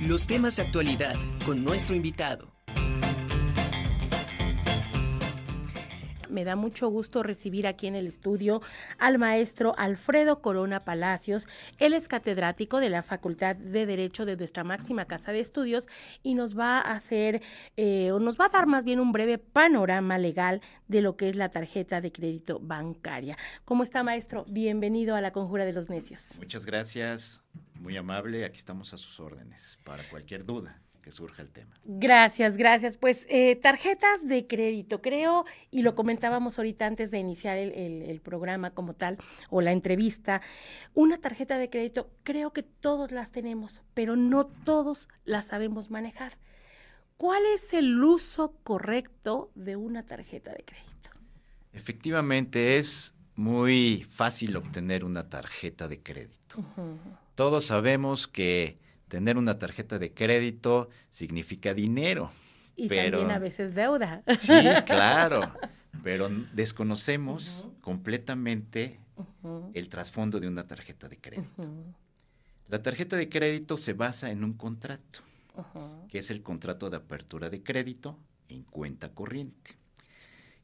Los temas de actualidad con nuestro invitado. Me da mucho gusto recibir aquí en el estudio al maestro Alfredo Corona Palacios. Él es catedrático de la Facultad de Derecho de nuestra máxima casa de estudios y nos va a hacer, eh, o nos va a dar más bien un breve panorama legal de lo que es la tarjeta de crédito bancaria. ¿Cómo está, maestro? Bienvenido a la Conjura de los Necios. Muchas gracias, muy amable. Aquí estamos a sus órdenes para cualquier duda que surja el tema. Gracias, gracias. Pues eh, tarjetas de crédito, creo, y lo comentábamos ahorita antes de iniciar el, programa como tal, o la entrevista, una tarjeta de crédito, creo que todos las tenemos, pero no todos las sabemos manejar. ¿Cuál es el uso correcto de una tarjeta de crédito? Efectivamente, es muy fácil obtener una tarjeta de crédito. Todos sabemos que tener una tarjeta de crédito significa dinero. Y también a veces deuda. Sí, claro, pero desconocemos completamente el trasfondo de una tarjeta de crédito. La tarjeta de crédito se basa en un contrato, que es el contrato de apertura de crédito en cuenta corriente.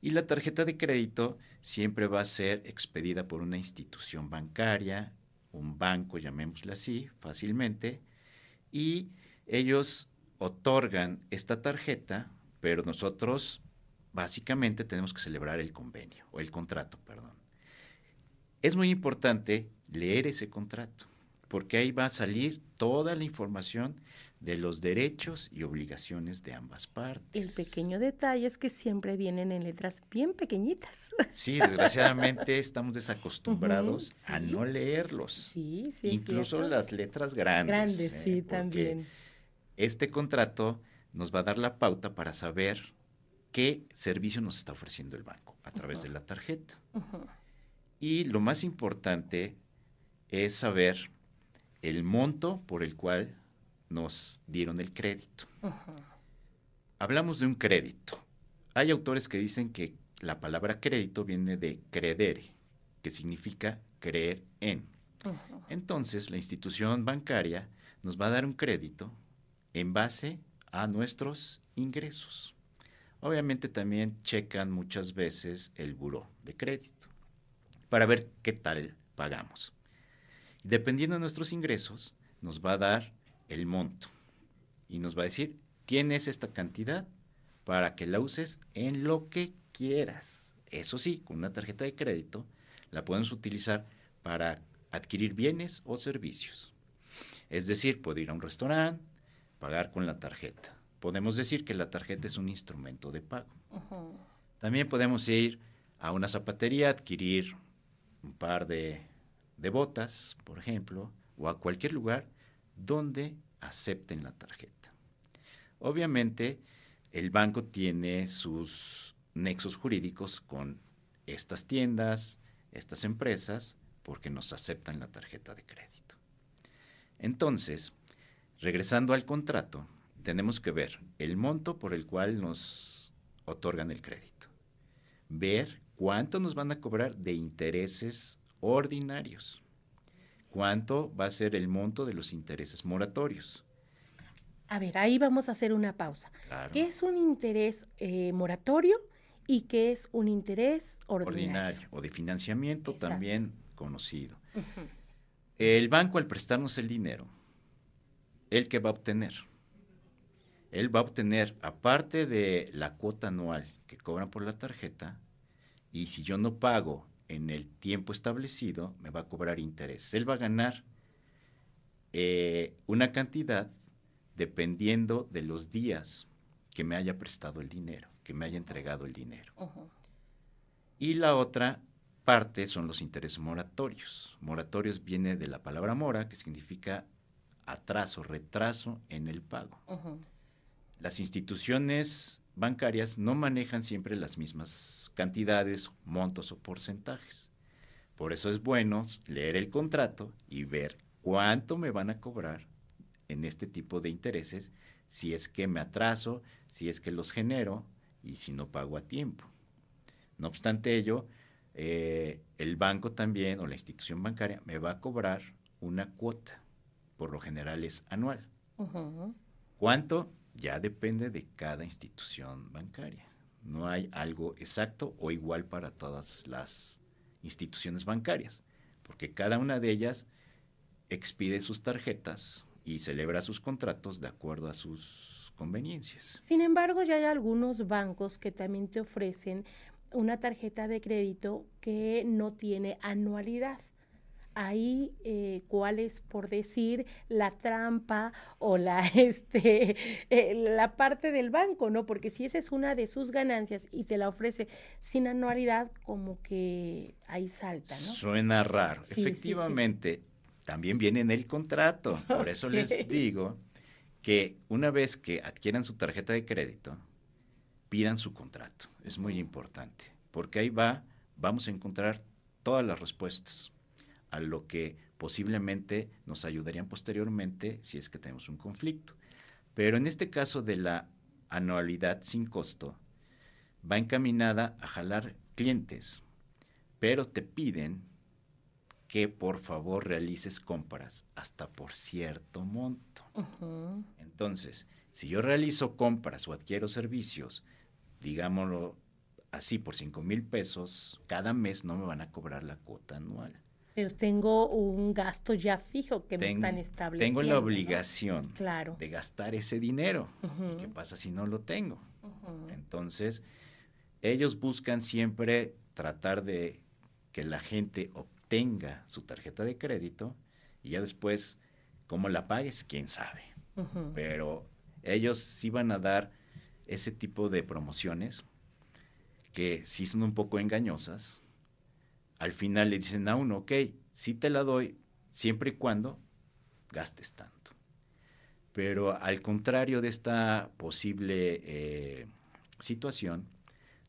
Y la tarjeta de crédito siempre va a ser expedida por una institución bancaria, un banco, llamémosle así, fácilmente, y ellos otorgan esta tarjeta, pero nosotros básicamente tenemos que celebrar el convenio o el contrato, perdón. Es muy importante leer ese contrato, porque ahí va a salir toda la información de los derechos y obligaciones de ambas partes. El pequeño detalle es que siempre vienen en letras bien pequeñitas. Sí, desgraciadamente estamos desacostumbrados a no leerlos. Sí, sí. Incluso las letras grandes. Grandes, ¿eh? sí, también. Este contrato nos va a dar la pauta para saber qué servicio nos está ofreciendo el banco a través de la tarjeta. Y lo más importante es saber el monto por el cual nos dieron el crédito. Hablamos de un crédito. Hay autores que dicen que la palabra crédito viene de credere, que significa creer en. Entonces, la institución bancaria nos va a dar un crédito en base a nuestros ingresos. Obviamente también checan muchas veces el buró de crédito para ver qué tal pagamos. Dependiendo de nuestros ingresos, nos va a dar el monto y nos va a decir, tienes esta cantidad para que la uses en lo que quieras. Eso sí, con una tarjeta de crédito la podemos utilizar para adquirir bienes o servicios. Es decir, puedo ir a un restaurante, pagar con la tarjeta. Podemos decir que la tarjeta es un instrumento de pago. También podemos ir a una zapatería, adquirir un par de, de botas, por ejemplo, o a cualquier lugar donde acepten la tarjeta. Obviamente, el banco tiene sus nexos jurídicos con estas tiendas, estas empresas, porque nos aceptan la tarjeta de crédito. Entonces, regresando al contrato, tenemos que ver el monto por el cual nos otorgan el crédito, ver cuánto nos van a cobrar de intereses ordinarios, cuánto va a ser el monto de los intereses moratorios. A ver, ahí vamos a hacer una pausa. ¿Qué es un interés eh, moratorio y qué es un interés ordinario? Ordinario o de financiamiento también conocido. El banco al prestarnos el dinero, ¿el que va a obtener? Él va a obtener, aparte de la cuota anual que cobran por la tarjeta, y si yo no pago en el tiempo establecido, me va a cobrar intereses. Él va a ganar eh, una cantidad dependiendo de los días que me haya prestado el dinero, que me haya entregado el dinero. Y la otra parte son los intereses moratorios. Moratorios viene de la palabra mora, que significa atraso, retraso en el pago. Las instituciones bancarias no manejan siempre las mismas cantidades, montos o porcentajes. Por eso es bueno leer el contrato y ver cuánto me van a cobrar en este tipo de intereses si es que me atraso, si es que los genero y si no pago a tiempo. No obstante ello, eh, el banco también o la institución bancaria me va a cobrar una cuota, por lo general es anual. ¿Cuánto? Ya depende de cada institución bancaria. No hay algo exacto o igual para todas las instituciones bancarias, porque cada una de ellas expide sus tarjetas y celebra sus contratos de acuerdo a sus conveniencias. Sin embargo, ya hay algunos bancos que también te ofrecen una tarjeta de crédito que no tiene anualidad ahí eh, cuál es, por decir, la trampa o la, este, eh, la parte del banco, ¿no? Porque si esa es una de sus ganancias y te la ofrece sin anualidad, como que ahí salta, ¿no? Suena raro. Efectivamente, también viene en el contrato. Por eso les digo que una vez que adquieran su tarjeta de crédito, pidan su contrato. Es muy importante, porque ahí va, vamos a encontrar todas las respuestas a lo que posiblemente nos ayudarían posteriormente si es que tenemos un conflicto. Pero en este caso de la anualidad sin costo, va encaminada a jalar clientes, pero te piden que por favor realices compras hasta por cierto monto. Entonces, si yo realizo compras o adquiero servicios, digámoslo así, por 5 mil pesos, cada mes no me van a cobrar la cuota anual. Pero tengo un gasto ya fijo que me están estableciendo. Tengo la obligación de gastar ese dinero. ¿Y qué pasa si no lo tengo? Entonces, ellos buscan siempre tratar de que la gente obtenga su tarjeta de crédito y ya después, ¿cómo la pagues? ¿Quién sabe? Pero ellos sí van a dar ese tipo de promociones que sí son un poco engañosas, al final le dicen a uno, ok, sí te la doy siempre y cuando gastes tanto. Pero al contrario de esta posible eh, situación,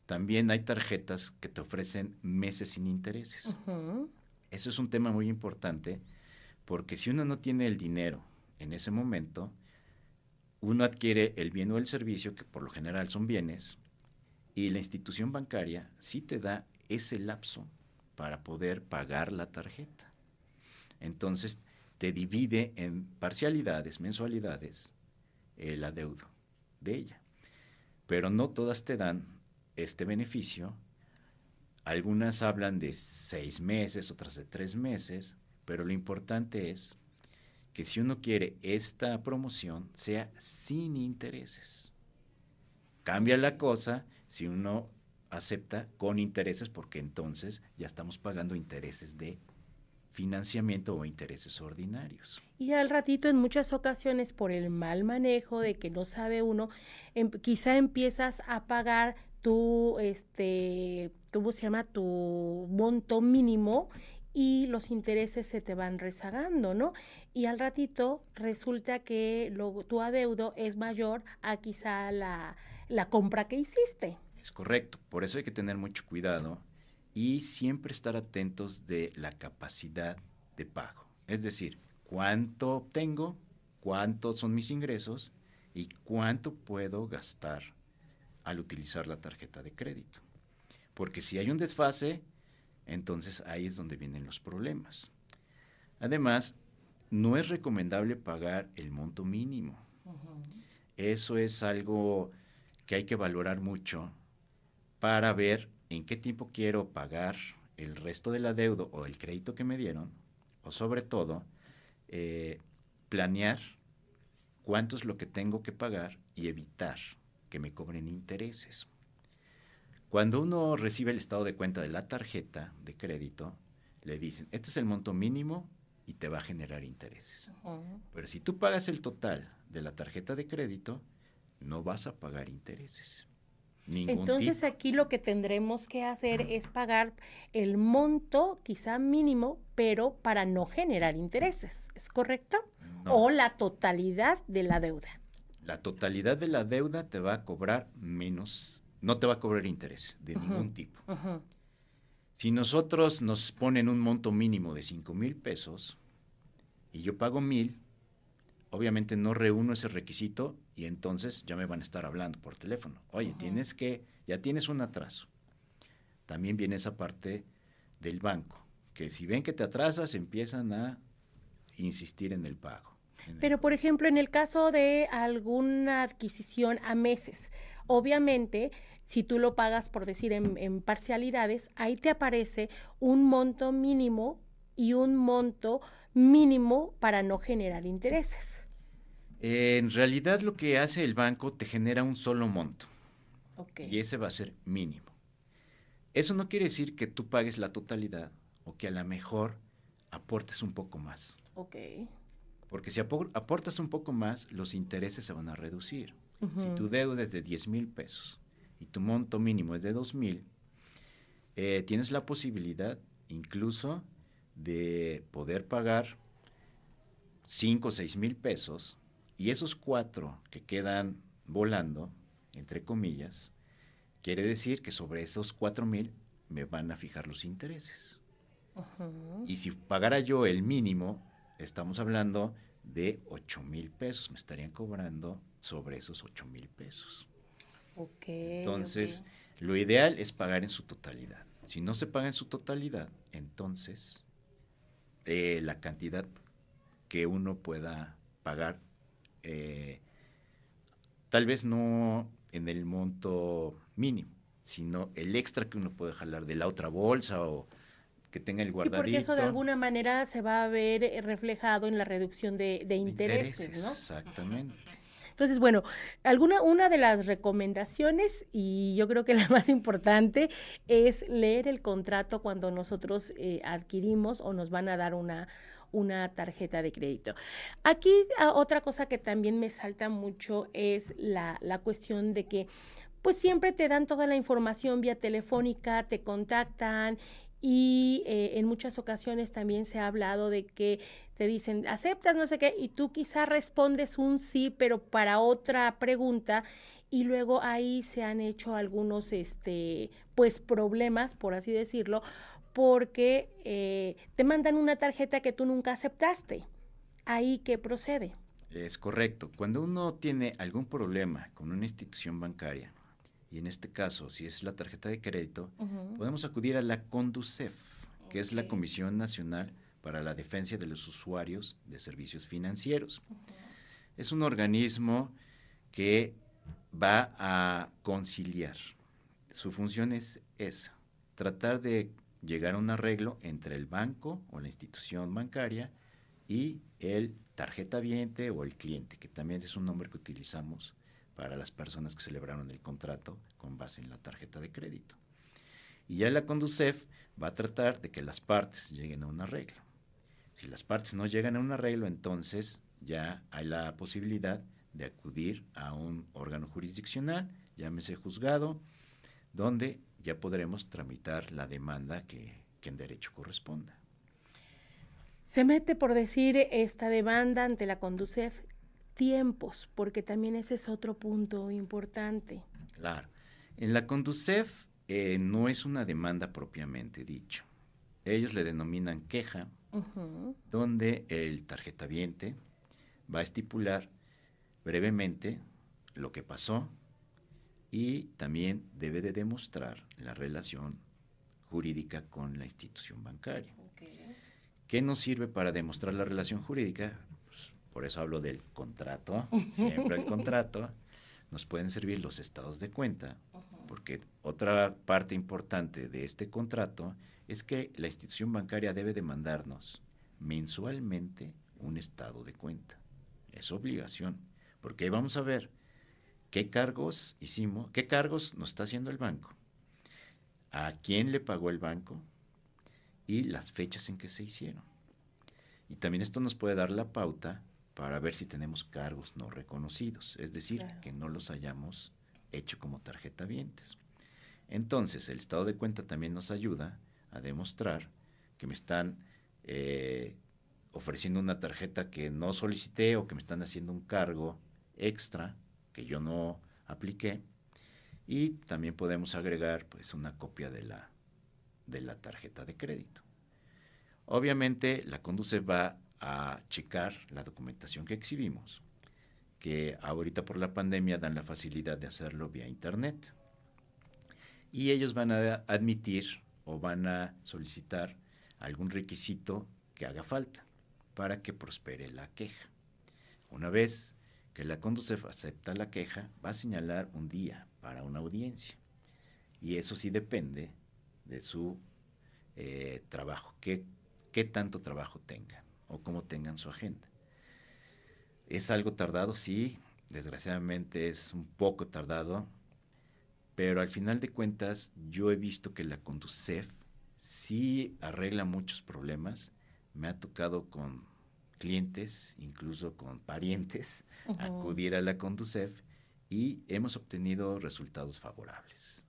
también hay tarjetas que te ofrecen meses sin intereses. Eso es un tema muy importante porque si uno no tiene el dinero en ese momento, uno adquiere el bien o el servicio, que por lo general son bienes, y la institución bancaria sí te da ese lapso para poder pagar la tarjeta. Entonces, te divide en parcialidades, mensualidades, el adeudo de ella. Pero no todas te dan este beneficio. Algunas hablan de seis meses, otras de tres meses, pero lo importante es que si uno quiere esta promoción sea sin intereses. Cambia la cosa si uno acepta con intereses porque entonces ya estamos pagando intereses de financiamiento o intereses ordinarios. Y al ratito en muchas ocasiones por el mal manejo de que no sabe uno, em, quizá empiezas a pagar tu, este, ¿cómo se llama? Tu monto mínimo y los intereses se te van rezagando, ¿no? Y al ratito resulta que lo, tu adeudo es mayor a quizá la, la compra que hiciste. Es correcto, por eso hay que tener mucho cuidado y siempre estar atentos de la capacidad de pago. Es decir, cuánto obtengo, cuántos son mis ingresos y cuánto puedo gastar al utilizar la tarjeta de crédito. Porque si hay un desfase, entonces ahí es donde vienen los problemas. Además, no es recomendable pagar el monto mínimo. Eso es algo que hay que valorar mucho para ver en qué tiempo quiero pagar el resto del adeudo o el crédito que me dieron, o sobre todo, eh, planear cuánto es lo que tengo que pagar y evitar que me cobren intereses. Cuando uno recibe el estado de cuenta de la tarjeta de crédito, le dicen, este es el monto mínimo y te va a generar intereses. Pero si tú pagas el total de la tarjeta de crédito, no vas a pagar intereses. Entonces aquí lo que tendremos que hacer es pagar el monto, quizá mínimo, pero para no generar intereses, ¿es correcto? O la totalidad de la deuda. La totalidad de la deuda te va a cobrar menos, no te va a cobrar interés de ningún tipo. Si nosotros nos ponen un monto mínimo de 5 mil pesos y yo pago mil, obviamente no reúno ese requisito y entonces ya me van a estar hablando por teléfono. Oye, tienes que, ya tienes un atraso. También viene esa parte del banco, que si ven que te atrasas, empiezan a insistir en el pago. Pero, por ejemplo, en el caso de alguna adquisición a meses, obviamente, si tú lo pagas, por decir, en, parcialidades, ahí te aparece un monto mínimo y un monto mínimo para no generar intereses. en realidad lo que hace el banco te genera un solo monto. Y ese va a ser mínimo. Eso no quiere decir que tú pagues la totalidad o que a lo mejor aportes un poco más. Ok. Porque si aportas un poco más, los intereses se van a reducir. Si tu deuda es de 10 mil pesos y tu monto mínimo es de 2 mil, eh, tienes la posibilidad incluso de poder pagar 5 o 6 mil pesos y esos cuatro que quedan volando, entre comillas, quiere decir que sobre esos 4 mil me van a fijar los intereses. Y si pagara yo el mínimo, estamos hablando de 8 mil pesos. Me estarían cobrando sobre esos 8 mil pesos. entonces, lo ideal es pagar en su totalidad. Si no se paga en su totalidad, entonces eh, la cantidad que uno pueda pagar, eh, tal vez no en el monto mínimo, sino el extra que uno puede jalar de la otra bolsa o que tenga el guardadito. Sí, porque eso de alguna manera se va a ver eh, reflejado en la reducción de, intereses, ¿no? Exactamente. Entonces, bueno, alguna, una de las recomendaciones, y yo creo que la más importante, es leer el contrato cuando nosotros eh, adquirimos o nos van a dar una, una tarjeta de crédito. Aquí ah, otra cosa que también me salta mucho es la, la cuestión de que pues siempre te dan toda la información vía telefónica, te contactan y eh, en muchas ocasiones también se ha hablado de que te dicen, aceptas, no sé qué, y tú quizá respondes un sí, pero para otra pregunta, y luego ahí se han hecho algunos, este, pues, problemas, por así decirlo, porque eh, te mandan una tarjeta que tú nunca aceptaste. Ahí, ¿qué procede? Es correcto. Cuando uno tiene algún problema con una institución bancaria, y en este caso, si es la tarjeta de crédito, podemos acudir a la CONDUCEF, que es la Comisión Nacional para la Defensa de los Usuarios de Servicios Financieros. Es un organismo que va a conciliar. Su función es esa, tratar de llegar a un arreglo entre el banco o la institución bancaria y el tarjeta viente o el cliente, que también es un nombre que utilizamos para las personas que celebraron el contrato con base en la tarjeta de crédito. Y ya la Conducef va a tratar de que las partes lleguen a un arreglo. Si las partes no llegan a un arreglo, entonces ya hay la posibilidad de acudir a un órgano jurisdiccional, llámese juzgado, donde ya podremos tramitar la demanda que, que en derecho corresponda. Se mete por decir esta demanda ante la Conducef tiempos, porque también ese es otro punto importante. Claro. En la Conducef eh, no es una demanda propiamente dicho. Ellos le denominan queja, donde el tarjetaviente va a estipular brevemente lo que pasó y también debe de demostrar la relación jurídica con la institución bancaria. ¿Qué nos sirve para demostrar la relación jurídica? Por eso hablo del contrato, siempre el contrato, nos pueden servir los estados de cuenta, porque otra parte importante de este contrato es que la institución bancaria debe demandarnos mensualmente un estado de cuenta. Es obligación, porque vamos a ver qué cargos hicimos, qué cargos nos está haciendo el banco, a quién le pagó el banco y las fechas en que se hicieron. Y también esto nos puede dar la pauta para ver si tenemos cargos no reconocidos, es decir, que no los hayamos hecho como tarjeta vientes. Entonces, el estado de cuenta también nos ayuda a demostrar que me están eh, ofreciendo una tarjeta que no solicité o que me están haciendo un cargo extra que yo no apliqué. Y también podemos agregar pues, una copia de la, de la tarjeta de crédito. Obviamente, la Conduce va a checar la documentación que exhibimos, que ahorita por la pandemia dan la facilidad de hacerlo vía Internet. Y ellos van a admitir o van a solicitar algún requisito que haga falta para que prospere la queja. Una vez que la Conducef acepta la queja, va a señalar un día para una audiencia. Y eso sí depende de su eh, trabajo, qué, qué tanto trabajo tenga o cómo tengan su agenda. ¿Es algo tardado? Sí, desgraciadamente es un poco tardado, pero al final de cuentas yo he visto que la Conducef sí arregla muchos problemas. Me ha tocado con clientes, incluso con parientes, acudir a la Conducef y hemos obtenido resultados favorables.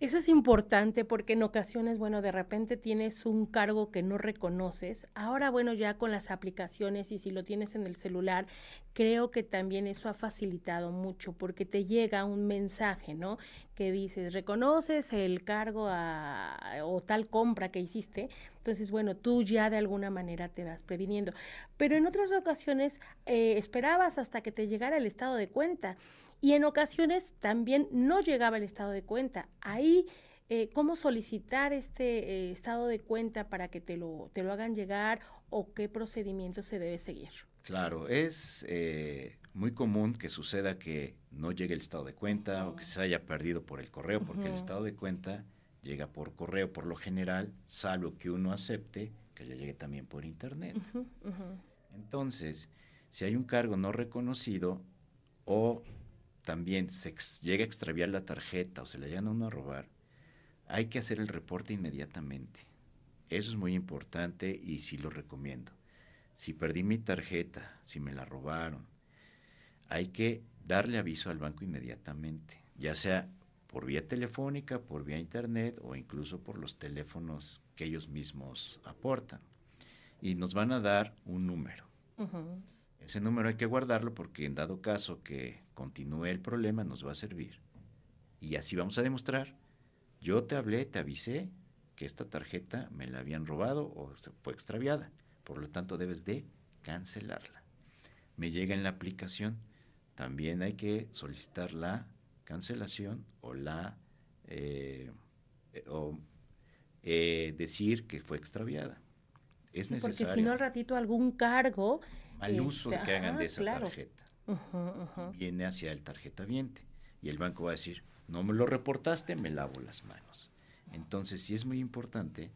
Eso es importante porque en ocasiones, bueno, de repente tienes un cargo que no reconoces. Ahora, bueno, ya con las aplicaciones y si lo tienes en el celular, creo que también eso ha facilitado mucho porque te llega un mensaje, ¿no? Que dices, reconoces el cargo o tal compra que hiciste. Entonces, bueno, tú ya de alguna manera te vas previniendo. Pero en otras ocasiones eh, esperabas hasta que te llegara el estado de cuenta y en ocasiones también no llegaba el estado de cuenta. Ahí, eh, ¿cómo solicitar este eh, estado de cuenta para que te lo, te lo hagan llegar o qué procedimiento se debe seguir? Claro, es eh, muy común que suceda que no llegue el estado de cuenta o que se haya perdido por el correo, porque el estado de cuenta llega por correo por lo general, salvo que uno acepte que le llegue también por internet. Entonces, si hay un cargo no reconocido o también se llega a extraviar la tarjeta o se la llegan a uno a robar, hay que hacer el reporte inmediatamente. Eso es muy importante y sí lo recomiendo. Si perdí mi tarjeta, si me la robaron, hay que darle aviso al banco inmediatamente, ya sea por vía telefónica, por vía internet o incluso por los teléfonos que ellos mismos aportan. Y nos van a dar un número. Ese número hay que guardarlo porque en dado caso que continúe el problema nos va a servir. Y así vamos a demostrar. Yo te hablé, te avisé que esta tarjeta me la habían robado o se fue extraviada. Por lo tanto, debes de cancelarla. Me llega en la aplicación. También hay que solicitar la cancelación o la eh, o eh, decir que fue extraviada. Es necesario. Porque si no al ratito algún cargo al uso que hagan de esa tarjeta. Viene hacia el tarjeta viente. Y el banco va a decir, no me lo reportaste, me lavo las manos. Entonces sí es muy importante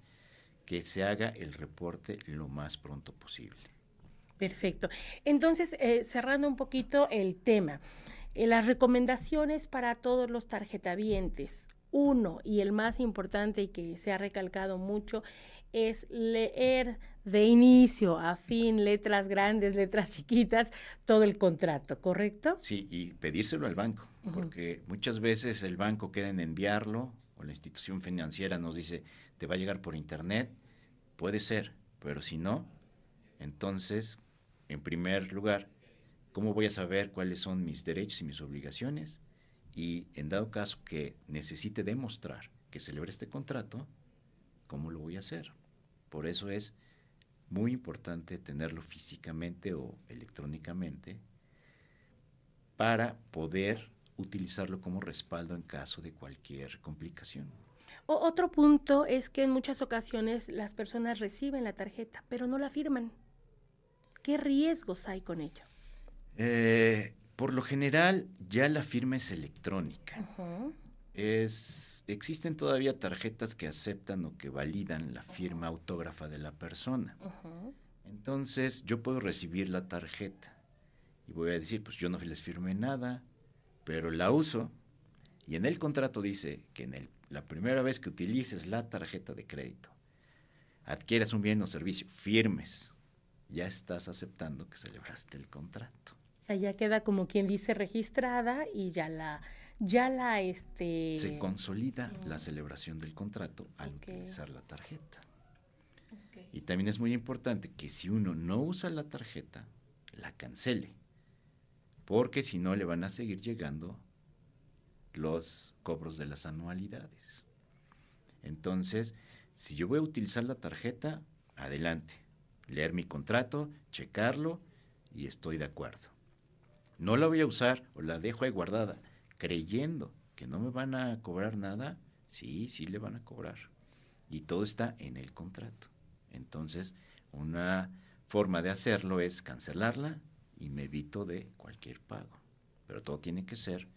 que se haga el reporte lo más pronto posible. Perfecto. Entonces, eh, cerrando un poquito el tema, eh, las recomendaciones para todos los tarjetavientes. Uno, y el más importante y que se ha recalcado mucho, es leer de inicio a fin, letras grandes, letras chiquitas, todo el contrato, ¿correcto? Sí, y pedírselo al banco, porque muchas veces el banco queda en enviarlo o la institución financiera nos dice, te va a llegar por internet, puede ser, pero si no, entonces, en primer lugar, ¿cómo voy a saber cuáles son mis derechos y mis obligaciones? Y en dado caso que necesite demostrar que celebre este contrato, ¿cómo lo voy a hacer? Por eso es muy importante tenerlo físicamente o electrónicamente para poder utilizarlo como respaldo en caso de cualquier complicación. otro punto es que en muchas ocasiones las personas reciben la tarjeta, pero no la firman. ¿Qué riesgos hay con ello? Eh, por lo general, ya la firma es electrónica es, existen todavía tarjetas que aceptan o que validan la firma autógrafa de la persona. Entonces yo puedo recibir la tarjeta y voy a decir, pues yo no les firmé nada, pero la uso y en el contrato dice que en el, la primera vez que utilices la tarjeta de crédito, adquieras un bien o servicio, firmes, ya estás aceptando que celebraste el contrato. O sea, ya queda como quien dice registrada y ya la ya la este se consolida la celebración del contrato al utilizar la tarjeta. Y también es muy importante que si uno no usa la tarjeta, la cancele, porque si no le van a seguir llegando los cobros de las anualidades. Entonces, si yo voy a utilizar la tarjeta, adelante, leer mi contrato, checarlo y estoy de acuerdo. No la voy a usar o la dejo ahí guardada creyendo que no me van a cobrar nada, sí, sí le van a cobrar. Y todo está en el contrato. Entonces, una forma de hacerlo es cancelarla y me evito de cualquier pago. Pero todo tiene que ser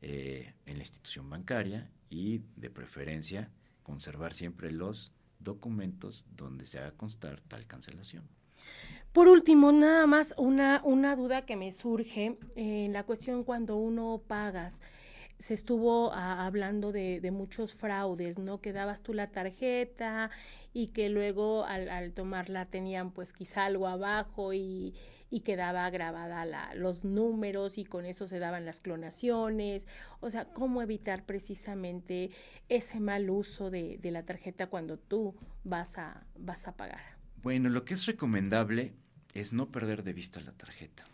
eh, en la institución bancaria y de preferencia conservar siempre los documentos donde se haga constar tal cancelación. Por último, nada más una, una duda que me surge en la cuestión cuando uno pagas se estuvo ah, hablando de, de, muchos fraudes, ¿no? Que dabas tú la tarjeta y que luego al, al tomarla tenían pues quizá algo abajo y, y quedaba grabada la, los números y con eso se daban las clonaciones. O sea, cómo evitar precisamente ese mal uso de, de la tarjeta cuando tú vas a, vas a pagar. Bueno, lo que es recomendable es no perder de vista la tarjeta.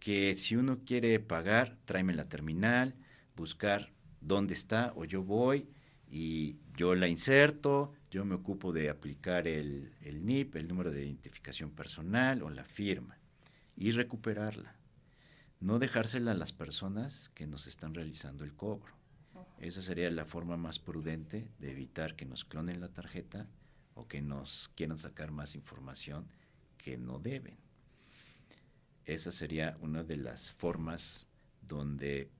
Que si uno quiere pagar, tráeme la terminal, buscar dónde está o yo voy y yo la inserto, yo me ocupo de aplicar el, el, NIP, el número de identificación personal o la firma y recuperarla. No dejársela a las personas que nos están realizando el cobro. Esa sería la forma más prudente de evitar que nos clonen la tarjeta o que nos quieran sacar más información que no deben. Esa sería una de las formas donde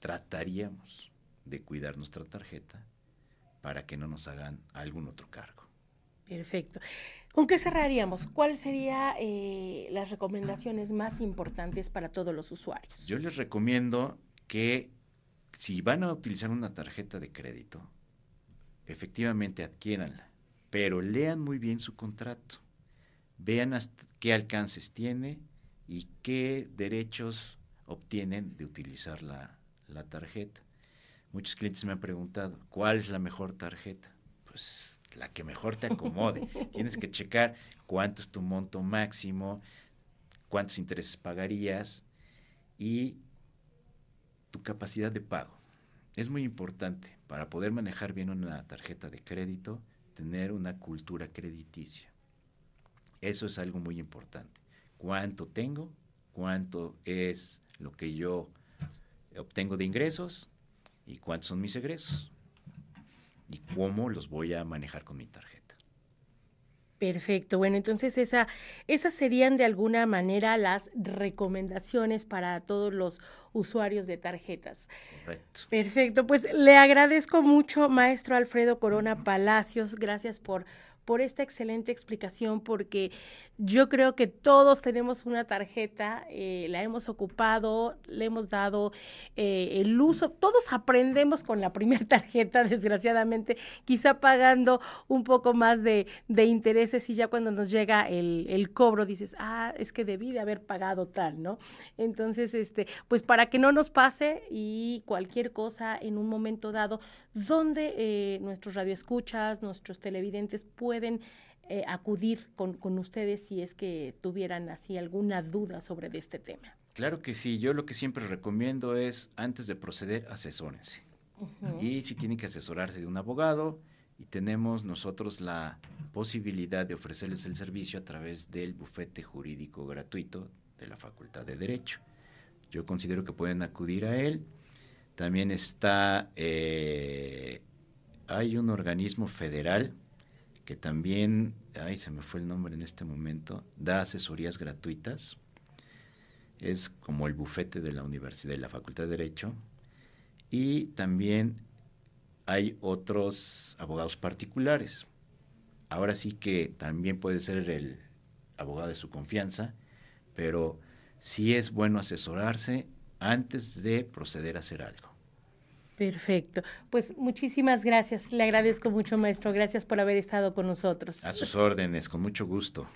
trataríamos de cuidar nuestra tarjeta para que no nos hagan algún otro cargo. Perfecto. ¿Con qué cerraríamos? ¿Cuáles serían eh, las recomendaciones más importantes para todos los usuarios? Yo les recomiendo que si van a utilizar una tarjeta de crédito, efectivamente adquiéranla, pero lean muy bien su contrato. Vean hasta qué alcances tiene y qué derechos obtienen de utilizar la, la tarjeta. Muchos clientes me han preguntado, ¿cuál es la mejor tarjeta? Pues la que mejor te acomode. Tienes que checar cuánto es tu monto máximo, cuántos intereses pagarías y tu capacidad de pago. Es muy importante para poder manejar bien una tarjeta de crédito, tener una cultura crediticia. Eso es algo muy importante. ¿Cuánto tengo? ¿Cuánto es lo que yo obtengo de ingresos y cuántos son mis egresos y cómo los voy a manejar con mi tarjeta. Perfecto. Bueno, entonces esa, esas serían de alguna manera las recomendaciones para todos los usuarios de tarjetas. Correcto. Perfecto. Pues le agradezco mucho, maestro Alfredo Corona Palacios. Gracias por por esta excelente explicación, porque yo creo que todos tenemos una tarjeta, eh, la hemos ocupado, le hemos dado eh, el uso, todos aprendemos con la primera tarjeta, desgraciadamente, quizá pagando un poco más de, de intereses y ya cuando nos llega el, el, cobro dices, ah, es que debí de haber pagado tal, ¿no? Entonces, este, pues para que no nos pase y cualquier cosa en un momento dado, donde eh, nuestros radioescuchas, nuestros televidentes pueden eh, acudir con, con, ustedes si es que tuvieran así alguna duda sobre de este tema. Claro que sí, yo lo que siempre recomiendo es antes de proceder, asesórense. Uh -huh. Y si tienen que asesorarse de un abogado, y tenemos nosotros la posibilidad de ofrecerles el servicio a través del bufete jurídico gratuito de la Facultad de Derecho. Yo considero que pueden acudir a él. También está, eh, hay un organismo federal que también, ay, se me fue el nombre en este momento, da asesorías gratuitas. Es como el bufete de la universidad, de la Facultad de Derecho. Y también hay otros abogados particulares. Ahora sí que también puede ser el abogado de su confianza, pero sí es bueno asesorarse antes de proceder a hacer algo. Perfecto. Pues muchísimas gracias. Le agradezco mucho, maestro. Gracias por haber estado con nosotros. A sus órdenes, con mucho gusto.